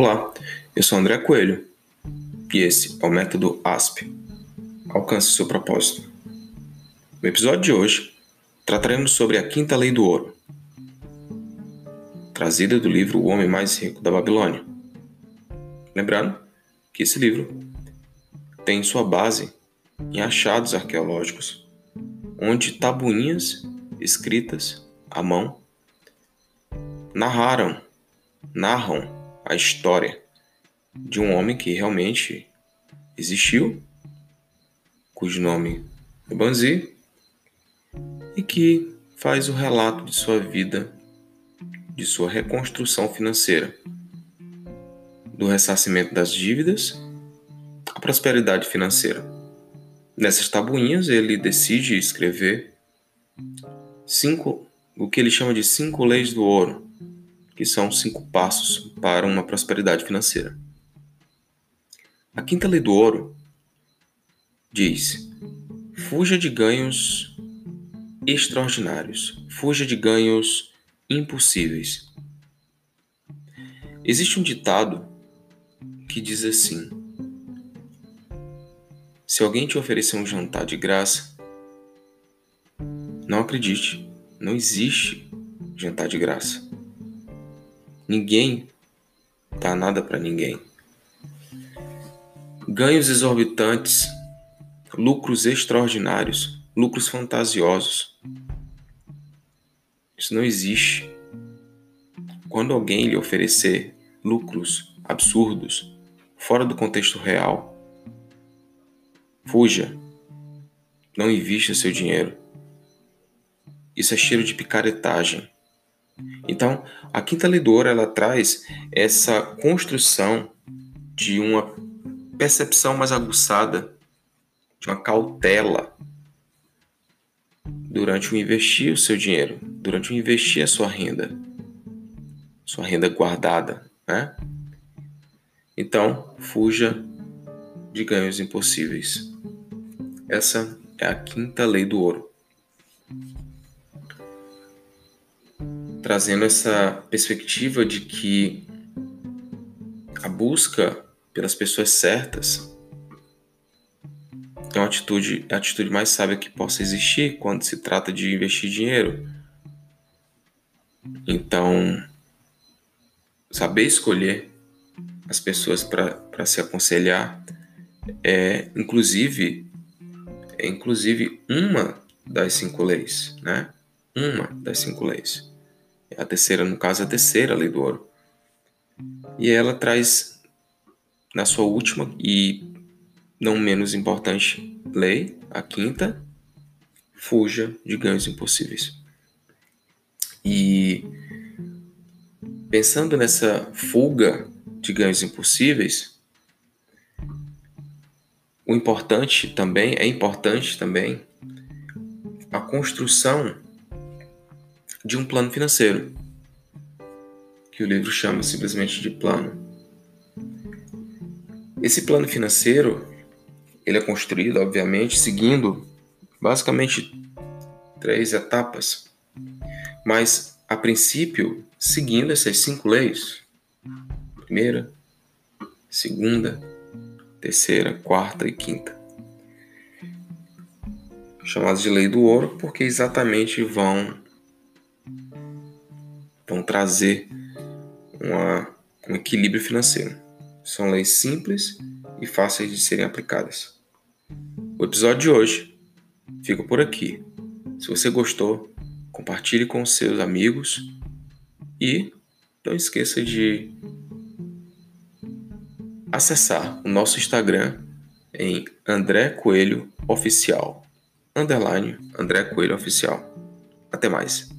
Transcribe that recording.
Olá, eu sou André Coelho e esse é o método ASP. Alcance seu propósito. No episódio de hoje, trataremos sobre a quinta lei do ouro, trazida do livro O Homem Mais Rico da Babilônia. Lembrando que esse livro tem sua base em achados arqueológicos, onde tabuinhas escritas à mão narraram, narram a história de um homem que realmente existiu, cujo nome é Banzi, e que faz o relato de sua vida, de sua reconstrução financeira, do ressarcimento das dívidas à prosperidade financeira. Nessas tabuinhas, ele decide escrever cinco, o que ele chama de cinco leis do ouro, que são cinco passos para uma prosperidade financeira. A quinta lei do ouro diz: fuja de ganhos extraordinários, fuja de ganhos impossíveis. Existe um ditado que diz assim: se alguém te oferecer um jantar de graça, não acredite, não existe jantar de graça. Ninguém dá nada para ninguém. Ganhos exorbitantes, lucros extraordinários, lucros fantasiosos. Isso não existe. Quando alguém lhe oferecer lucros absurdos, fora do contexto real, fuja. Não invista seu dinheiro. Isso é cheiro de picaretagem. Então, a quinta lei do ouro ela traz essa construção de uma percepção mais aguçada, de uma cautela durante o investir o seu dinheiro, durante o investir a sua renda, sua renda guardada, né? Então, fuja de ganhos impossíveis. Essa é a quinta lei do ouro. Trazendo essa perspectiva de que a busca pelas pessoas certas é uma atitude, é a atitude mais sábia que possa existir quando se trata de investir dinheiro. Então, saber escolher as pessoas para se aconselhar é inclusive é inclusive uma das cinco leis, né? Uma das cinco leis a terceira, no caso, a terceira lei do ouro. E ela traz, na sua última e não menos importante lei, a quinta, fuja de ganhos impossíveis. E pensando nessa fuga de ganhos impossíveis, o importante também é importante também a construção de um plano financeiro, que o livro chama simplesmente de plano. Esse plano financeiro, ele é construído, obviamente, seguindo basicamente três etapas, mas a princípio seguindo essas cinco leis: primeira, segunda, terceira, quarta e quinta. Chamadas de lei do ouro, porque exatamente vão vão trazer uma, um equilíbrio financeiro. São leis simples e fáceis de serem aplicadas. O episódio de hoje fica por aqui. Se você gostou, compartilhe com seus amigos e não esqueça de acessar o nosso Instagram em André Coelho Oficial. Underline André Coelho Oficial. Até mais.